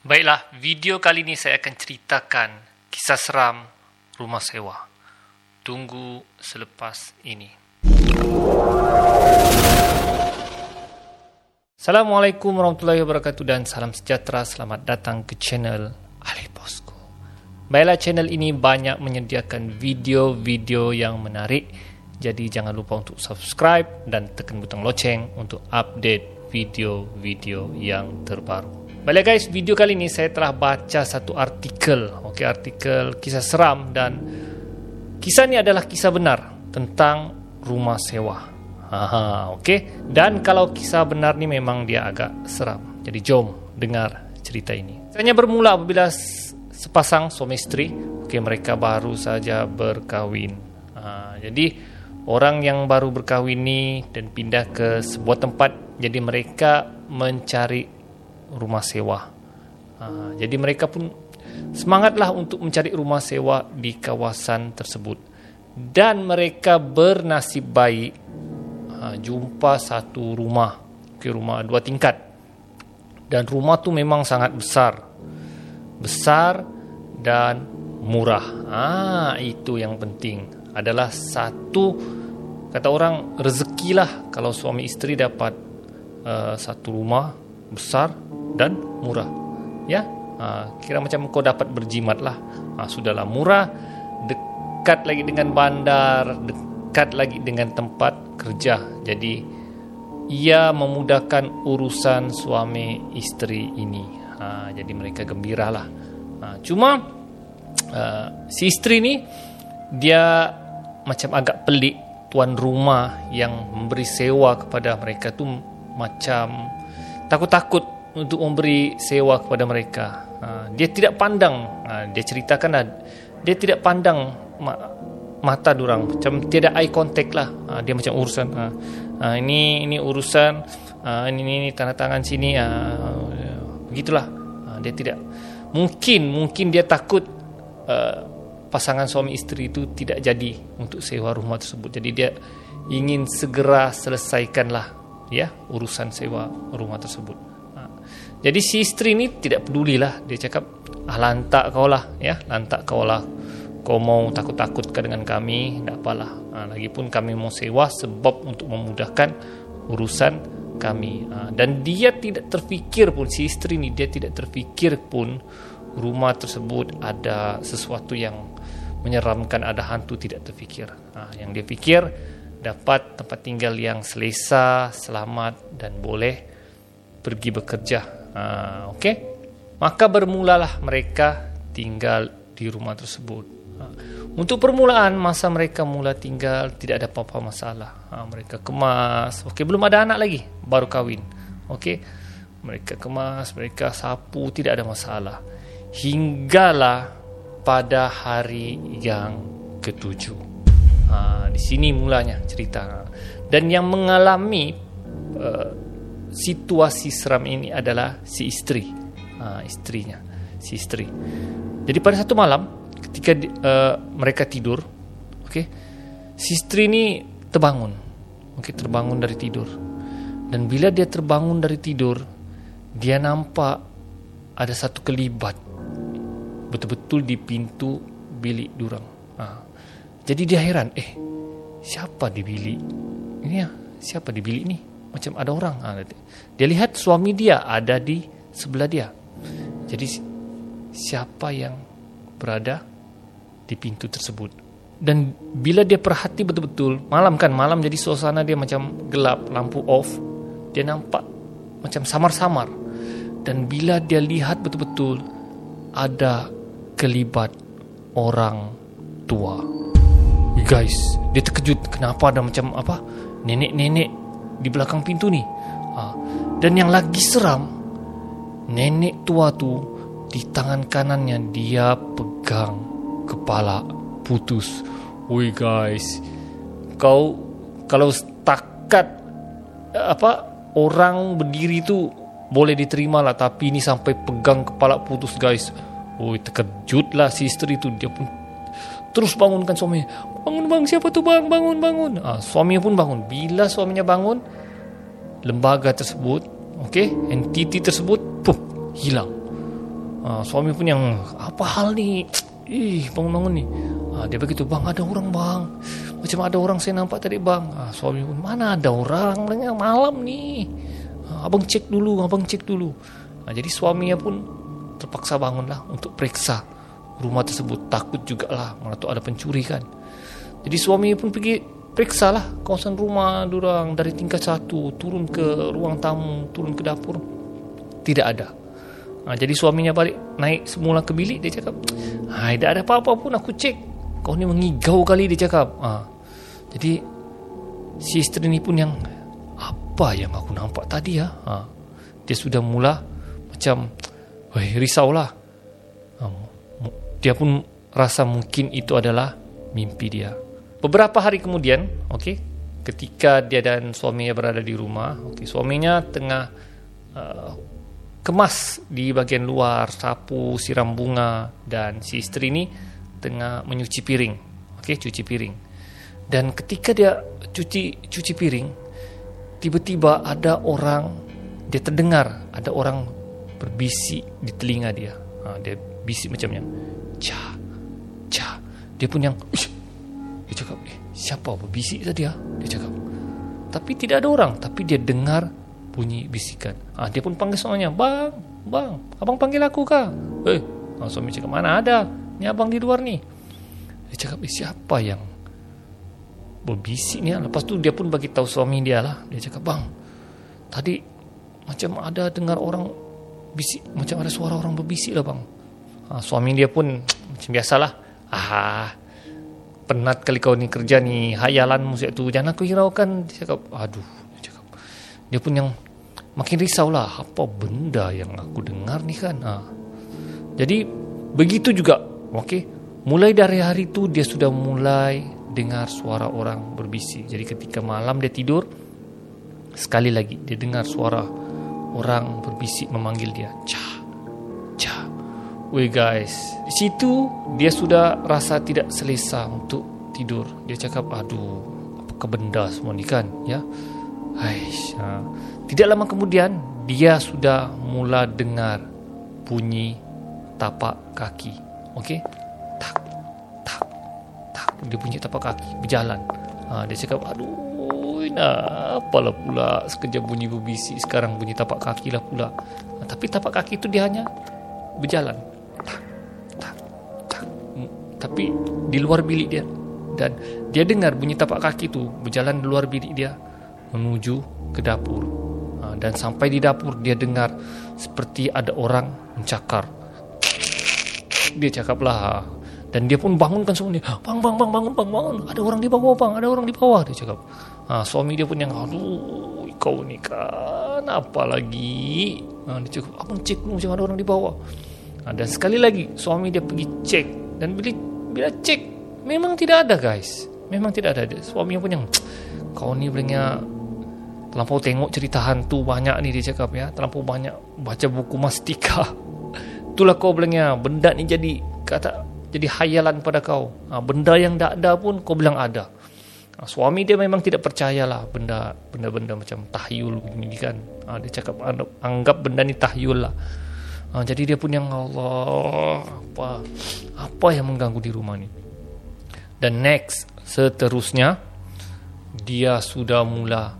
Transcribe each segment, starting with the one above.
Baiklah, video kali ini saya akan ceritakan kisah seram rumah sewa. Tunggu selepas ini. Assalamualaikum warahmatullahi wabarakatuh dan salam sejahtera. Selamat datang ke channel Ali Bosco. Baiklah, channel ini banyak menyediakan video-video yang menarik. Jadi jangan lupa untuk subscribe dan tekan butang loceng untuk update video-video yang terbaru. Baiklah guys, video kali ini saya telah baca satu artikel, okey artikel kisah seram dan kisah ini adalah kisah benar tentang rumah sewa. Aha, okey. Dan kalau kisah benar ni memang dia agak seram. Jadi jom dengar cerita ini. Sebenarnya bermula apabila sepasang suami isteri, okey mereka baru saja berkahwin. Ha, jadi orang yang baru berkahwin ni dan pindah ke sebuah tempat, jadi mereka mencari rumah sewa. Ha, jadi mereka pun semangatlah untuk mencari rumah sewa di kawasan tersebut. Dan mereka bernasib baik ha, jumpa satu rumah, okay, rumah dua tingkat. Dan rumah tu memang sangat besar. Besar dan murah. Ah, itu yang penting. Adalah satu kata orang rezekilah kalau suami isteri dapat uh, satu rumah besar dan murah. Ya, ha, kira macam kau dapat berjimat lah. Ha, sudahlah murah, dekat lagi dengan bandar, dekat lagi dengan tempat kerja. Jadi ia memudahkan urusan suami isteri ini. Ha, jadi mereka gembira lah. Ha, cuma uh, si isteri ni dia macam agak pelik tuan rumah yang memberi sewa kepada mereka tu macam takut-takut untuk memberi sewa kepada mereka. Ha, dia tidak pandang, ha, dia ceritakan lah, dia tidak pandang ma- mata orang macam tiada eye contact lah. Ha, dia macam urusan, ini ini urusan, ini, ini ini tanda tangan sini, begitulah. Dia tidak, mungkin mungkin dia takut uh, pasangan suami isteri itu tidak jadi untuk sewa rumah tersebut. Jadi dia ingin segera selesaikanlah ya urusan sewa rumah tersebut. Jadi si isteri ni tidak pedulilah dia cakap ah lantak kau lah ya lantak kau lah kau mau takut-takutkan dengan kami tak apalah. Ha, lagipun kami mau sewa sebab untuk memudahkan urusan kami. Ha, dan dia tidak terfikir pun si isteri ni dia tidak terfikir pun rumah tersebut ada sesuatu yang menyeramkan ada hantu tidak terfikir. Ha, yang dia fikir dapat tempat tinggal yang selesa, selamat dan boleh pergi bekerja. Ha, Okey, maka bermulalah mereka tinggal di rumah tersebut. Ha, untuk permulaan masa mereka mula tinggal tidak ada apa-apa masalah. Ha, mereka kemas. Okey, belum ada anak lagi, baru kahwin. Okey, mereka kemas, mereka sapu, tidak ada masalah. Hinggalah pada hari yang ketujuh. Ha, di sini mulanya cerita. Dan yang mengalami uh, situasi seram ini adalah si istri, ha, istrinya, si istri. Jadi pada satu malam ketika uh, mereka tidur, okay, si istri ini terbangun, okay, terbangun dari tidur. Dan bila dia terbangun dari tidur, dia nampak ada satu kelibat betul-betul di pintu bilik durang. Ha. Jadi dia heran, eh siapa di bilik ini ya? Siapa di bilik ni? Macam ada orang. Ha, dia lihat suami dia ada di sebelah dia. Jadi siapa yang berada di pintu tersebut? Dan bila dia perhati betul-betul, malam kan malam jadi suasana dia macam gelap, lampu off. Dia nampak macam samar-samar. Dan bila dia lihat betul-betul ada kelibat orang tua guys dia terkejut kenapa ada macam apa nenek-nenek di belakang pintu ni. Dan yang lagi seram nenek tua tu di tangan kanannya dia pegang kepala putus. Woi guys. Kau kalau setakat apa orang berdiri tu boleh diterima lah tapi ini sampai pegang kepala putus guys. Woi terkejut lah si isteri tu. Dia pun terus bangunkan suami bangun bang siapa tu bang bangun bangun ah, suami pun bangun bila suaminya bangun lembaga tersebut okey entiti tersebut puh hilang Ha, suami pun yang apa hal ni? Ih, bangun-bangun ni. Ha, dia begitu, bang ada orang bang. Macam ada orang saya nampak tadi bang. Ha, suami pun, mana ada orang? Malam ni. Ha, abang cek dulu, abang cek dulu. Ha, jadi suaminya pun terpaksa bangunlah untuk periksa rumah tersebut. Takut jugalah, mana tu ada pencuri kan. Jadi suami pun pergi periksa lah kawasan rumah orang dari tingkat satu turun ke ruang tamu, turun ke dapur. Tidak ada. Ha, jadi suaminya balik naik semula ke bilik dia cakap, "Hai, tak ada apa-apa pun aku cek. Kau ni mengigau kali dia cakap." Ha. Jadi si isteri ni pun yang apa yang aku nampak tadi ya? Ha. Dia sudah mula macam weh risaulah. Dia pun rasa mungkin itu adalah mimpi dia. Beberapa hari kemudian, okey, ketika dia dan suaminya berada di rumah, okey, suaminya tengah uh, kemas di bagian luar sapu siram bunga dan si isteri ni tengah menyuci piring okey cuci piring. Dan ketika dia cuci cuci piring tiba-tiba ada orang dia terdengar ada orang berbisik di telinga dia. Ha, dia bisik macamnya dia pun yang dia cakap eh, siapa berbisik tadi ya dia cakap tapi tidak ada orang tapi dia dengar bunyi bisikan. Ah, dia pun panggil suaminya, bang, bang, abang panggil aku kah? Eh, ah, suami cakap mana ada? Ni abang di luar ni. Dia cakap, eh, siapa yang berbisik ni? Lepas tu dia pun bagi tahu suami dia lah. Dia cakap, bang, tadi macam ada dengar orang bisik, macam ada suara orang berbisik lah bang. Ah, suami dia pun macam biasalah. Ah, penat kali kau ni kerja ni hayalan musik tu. Jangan aku hiraukan dia cakap aduh dia pun yang makin risau lah apa benda yang aku dengar ni kan? Ha. jadi begitu juga okey mulai dari hari itu dia sudah mulai dengar suara orang berbisik. Jadi ketika malam dia tidur sekali lagi dia dengar suara orang berbisik memanggil dia. Cha Weh guys di situ dia sudah rasa tidak selesa untuk tidur dia cakap aduh apa benda semua ni kan ya Aish, ha. Tidak lama kemudian dia sudah mula dengar bunyi tapak kaki. Okey? Tak, tak, tak. Dia bunyi tapak kaki berjalan. Ha, dia cakap, aduh, nah, apalah pula sekejap bunyi berbisik sekarang bunyi tapak kaki lah pula. Ha, tapi tapak kaki itu dia hanya berjalan. Tak, tak, tak. Tapi di luar bilik dia. Dan dia dengar bunyi tapak kaki itu berjalan di luar bilik dia menuju ke dapur. Dan sampai di dapur dia dengar seperti ada orang mencakar. Dia cakaplah dan dia pun bangunkan semua dia bang bang bang bangun bang bangun. Ada orang di bawah bang. Ada orang di bawah dia cakap. Suami dia pun yang aduh kau ni kan apa lagi? Dia cakap abang cek dulu macam ada orang di bawah ha, dan sekali lagi suami dia pergi cek dan bila bila cek memang tidak ada guys memang tidak ada suami pun yang kau ni benar Terlampau tengok cerita hantu banyak ni dia cakap ya. Terlampau banyak baca buku mastika. Itulah kau bilangnya benda ni jadi kata jadi hayalan pada kau. Ha, benda yang tak ada pun kau bilang ada. Ha, suami dia memang tidak percayalah benda benda-benda macam tahyul ni kan. Ha, dia cakap anggap benda ni tahyul lah. Ha, jadi dia pun yang Allah apa apa yang mengganggu di rumah ni. Dan next seterusnya dia sudah mula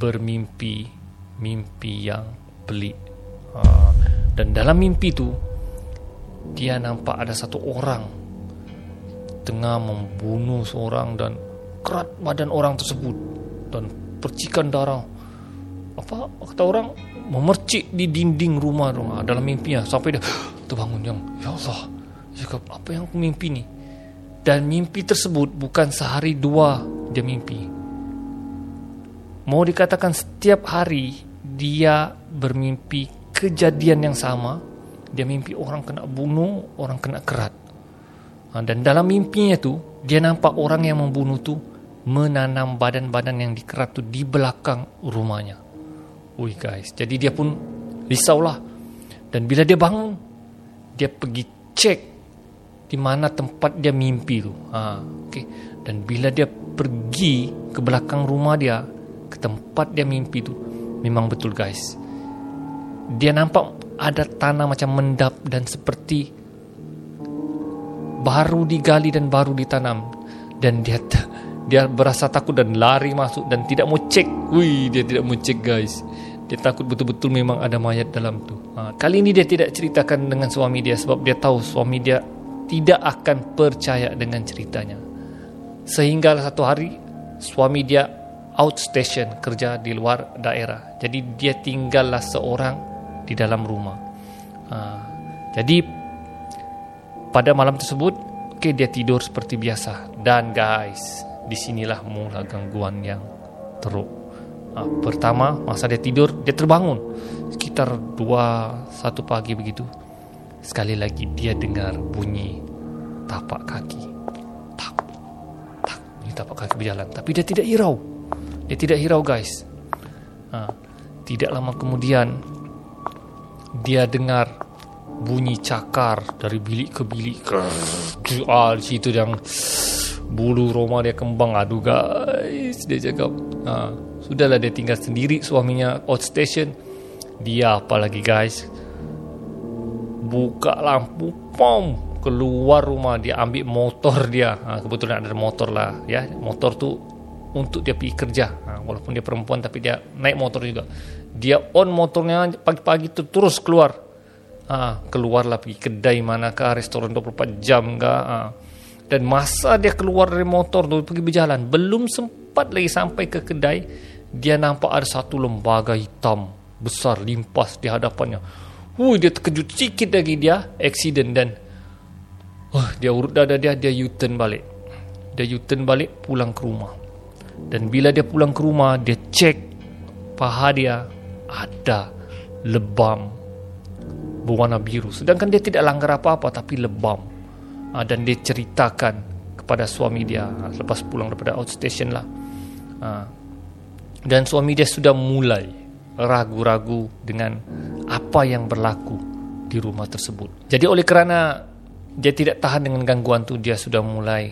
bermimpi mimpi yang pelik ha, dan dalam mimpi tu dia nampak ada satu orang tengah membunuh seorang dan kerat badan orang tersebut dan percikan darah apa kata orang memercik di dinding rumah rumah dalam mimpinya sampai dia terbangun yang ya Allah cakap apa yang aku mimpi ni dan mimpi tersebut bukan sehari dua dia mimpi Mau dikatakan setiap hari dia bermimpi kejadian yang sama. Dia mimpi orang kena bunuh, orang kena kerat. Ha, dan dalam mimpinya tu, dia nampak orang yang membunuh tu menanam badan-badan yang dikerat tu di belakang rumahnya. Ui guys, jadi dia pun risaulah. Dan bila dia bangun, dia pergi cek di mana tempat dia mimpi tu. Ha, okay. Dan bila dia pergi ke belakang rumah dia, ke tempat dia mimpi tu memang betul guys dia nampak ada tanah macam mendap dan seperti baru digali dan baru ditanam dan dia dia berasa takut dan lari masuk dan tidak mau cek. Wih, dia tidak mau cek guys. Dia takut betul-betul memang ada mayat dalam tu. Ha, kali ini dia tidak ceritakan dengan suami dia sebab dia tahu suami dia tidak akan percaya dengan ceritanya. Sehingga satu hari suami dia outstation kerja di luar daerah. Jadi dia tinggallah seorang di dalam rumah. Ha, jadi pada malam tersebut, okay, dia tidur seperti biasa. Dan guys, disinilah mula gangguan yang teruk. Ha, pertama, masa dia tidur, dia terbangun. Sekitar dua satu pagi begitu. Sekali lagi dia dengar bunyi tapak kaki. Tak, tak, ini tapak kaki berjalan. Tapi dia tidak hirau. Dia tidak hirau guys. Tidak lama kemudian, dia dengar bunyi cakar dari bilik ke bilik. Ah, di situ yang bulu roma dia kembang. Aduh guys, dia cakap. Sudahlah dia tinggal sendiri suaminya outstation. Dia apa lagi guys? Buka lampu, pom keluar rumah dia ambil motor dia. Ha, kebetulan ada motor lah, ya. Motor tu untuk dia pergi kerja. Ha, walaupun dia perempuan tapi dia naik motor juga. Dia on motornya pagi-pagi tu terus keluar ha, keluarlah pergi kedai manakah restoran 24 jam ke ha. dan masa dia keluar dari motor tu pergi berjalan belum sempat lagi sampai ke kedai dia nampak ada satu lembaga hitam besar limpas di hadapannya. Hui, dia terkejut sikit lagi dia accident dan uh, dia urut dada dia dia U-turn balik. Dia U-turn balik pulang ke rumah. Dan bila dia pulang ke rumah dia cek paha dia ada lebam berwarna biru. Sedangkan dia tidak langgar apa-apa tapi lebam. Uh, dan dia ceritakan kepada suami dia uh, lepas pulang daripada outstation lah. Uh, dan suami dia sudah mulai ragu-ragu dengan apa yang berlaku di rumah tersebut. Jadi oleh kerana dia tidak tahan dengan gangguan tu dia sudah mulai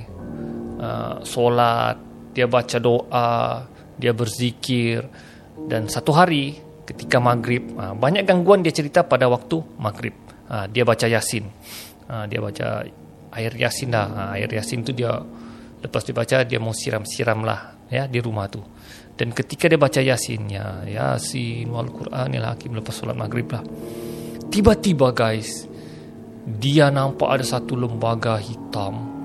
uh, solat dia baca doa dia berzikir. Dan satu hari ketika maghrib ha, banyak gangguan dia cerita pada waktu maghrib. Ha, dia baca yasin. Ha, dia baca air yasin lah ha, air yasin tu dia lepas dia baca dia mau siram-siram lah ya di rumah tu dan ketika dia baca yasin ya yasin wal quran il hakim lepas solat maghrib lah. Tiba-tiba guys dia nampak ada satu lembaga hitam.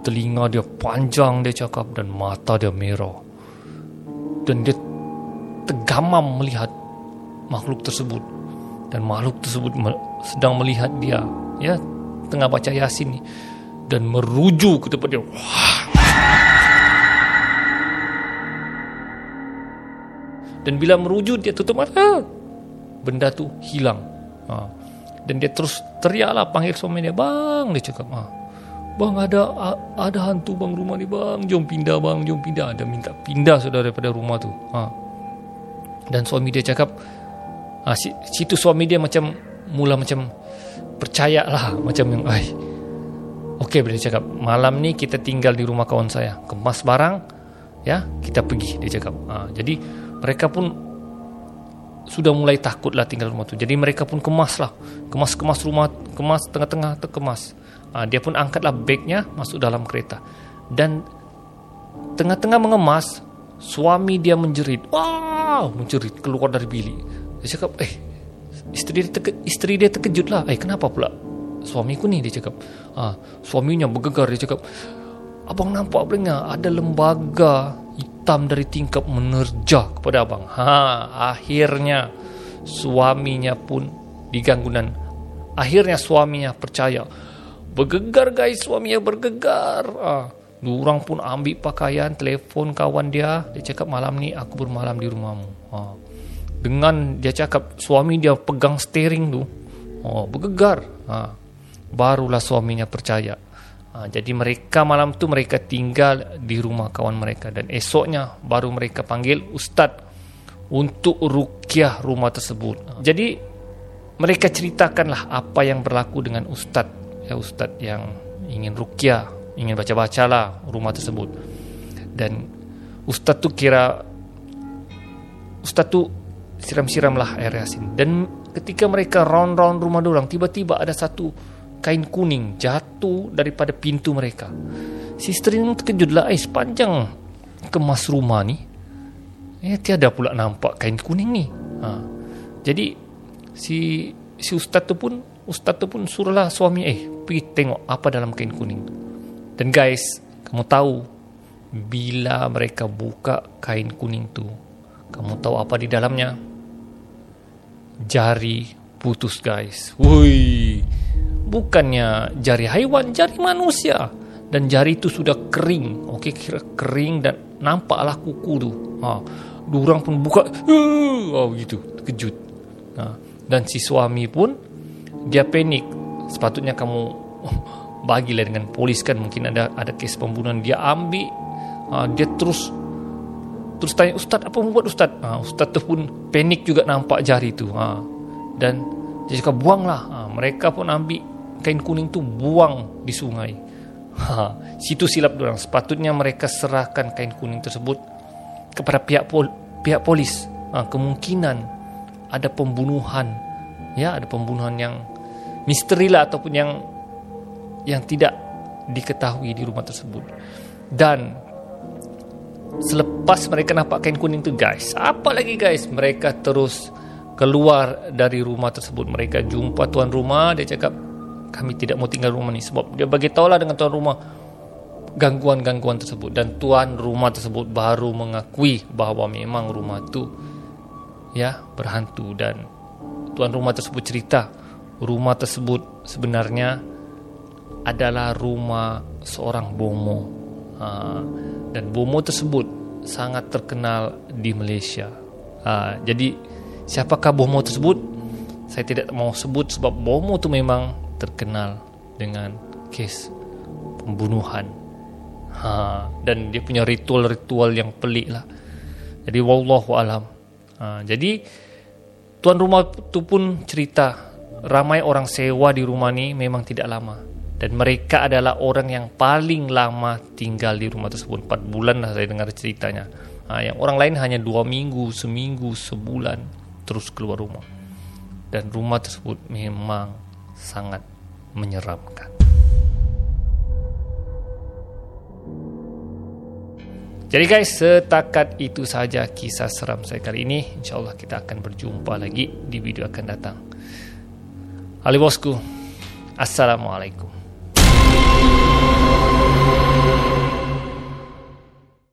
Telinga dia panjang dia cakap dan mata dia merah. Dan dia tergamam melihat makhluk tersebut. Dan makhluk tersebut sedang melihat dia ya tengah baca yasin ni. Dan meruju ke tempat dia. Wah. Dan bila meruju dia tutup mata. Benda tu hilang. Ha. dan dia terus teriaklah panggil suami dia bang dia cakap ha. bang ada ada hantu bang rumah ni bang. Jom pindah bang. Jom pindah. Ada minta pindah sudah daripada rumah tu. Ha. dan suami dia cakap ha, situ suami dia macam mula macam percaya lah macam yang ay okey boleh cakap malam ni kita tinggal di rumah kawan saya. Kemas barang ya kita pergi dia cakap. Ha, jadi mereka pun sudah mulai takut lah tinggal rumah tu. Jadi mereka pun kemas lah kemas kemas rumah kemas tengah-tengah terkemas ha, dia pun angkatlah bagnya masuk dalam kereta. Dan tengah-tengah mengemas suami dia menjerit. Wah menjerit keluar dari bilik. Dia cakap eh isteri dia, terke, isteri dia terkejut lah eh kenapa pula suamiku ni? dia cakap. Ah, suaminya bergegar. Dia cakap abang nampak apa ada lembaga hitam dari tingkap menerjah kepada abang. Ha akhirnya suaminya pun diganggu dan akhirnya suaminya percaya. Bergegar guys suaminya bergegar. Ah Orang pun ambil pakaian, telefon kawan dia. Dia cakap malam ni aku bermalam di rumahmu. Ha. Dengan dia cakap suami dia pegang steering tu. Oh bergegar. Ha. Barulah suaminya percaya ha, jadi mereka malam tu mereka tinggal di rumah kawan mereka dan esoknya baru mereka panggil ustaz untuk rukyah rumah tersebut. Ha, jadi mereka ceritakanlah apa yang berlaku dengan ustaz ya ustaz yang ingin rukyah ingin baca-bacalah rumah tersebut. Dan ustaz tu kira ustaz tu siram-siramlah air yasin dan ketika mereka round-round rumah orang, tiba-tiba ada satu kain kuning jatuh daripada pintu mereka. Sister ini terkejutlah, eh sepanjang kemas rumah ni, eh tiada pula nampak kain kuning ni. Ha. Jadi si si ustaz tu pun ustaz tu pun suruhlah suami eh pergi tengok apa dalam kain kuning. Dan guys, kamu tahu bila mereka buka kain kuning tu, kamu tahu apa di dalamnya? Jari putus guys. Woi bukannya jari haiwan, jari manusia. Dan jari itu sudah kering. Okey, kira kering dan nampaklah kuku tu. Ha. Durang pun buka. Oh, gitu. Terkejut. Ha. Dan si suami pun, dia panik. Sepatutnya kamu bagilah dengan polis kan. Mungkin ada ada kes pembunuhan. Dia ambil. Ha. Dia terus terus tanya ustaz apa membuat ustaz ha, ustaz tu pun panik juga nampak jari tu ha. dan dia cakap buanglah ha, mereka pun ambil kain kuning tu buang di sungai. Ha, situ silap orang. Sepatutnya mereka serahkan kain kuning tersebut kepada pihak pol pihak polis. Ha, kemungkinan ada pembunuhan, ya ada pembunuhan yang misteri lah ataupun yang yang tidak diketahui di rumah tersebut. Dan selepas mereka nampak kain kuning tu guys, apa lagi guys? Mereka terus keluar dari rumah tersebut. Mereka jumpa tuan rumah, dia cakap, kami tidak mau tinggal rumah ni. Sebab dia bagi tahulah dengan tuan rumah gangguan-gangguan tersebut. Dan tuan rumah tersebut baru mengakui bahawa memang rumah tu ya berhantu. Dan tuan rumah tersebut cerita rumah tersebut sebenarnya adalah rumah seorang bomo. Ha, dan bomo tersebut sangat terkenal di Malaysia. Ha, jadi siapakah bomo tersebut? Saya tidak mau sebut sebab bomo tu memang terkenal dengan kes pembunuhan. Ha, dan dia punya ritual-ritual yang pelik lah. Jadi wallahu alam. Ha, jadi tuan rumah tu pun cerita ramai orang sewa di rumah ni memang tidak lama dan mereka adalah orang yang paling lama tinggal di rumah tersebut 4 bulan lah saya dengar ceritanya. Ha, yang orang lain hanya 2 minggu, seminggu, sebulan terus keluar rumah. Dan rumah tersebut memang sangat menyeramkan. Jadi guys, setakat itu saja kisah seram saya kali ini. InsyaAllah kita akan berjumpa lagi di video akan datang. Ali bosku, Assalamualaikum.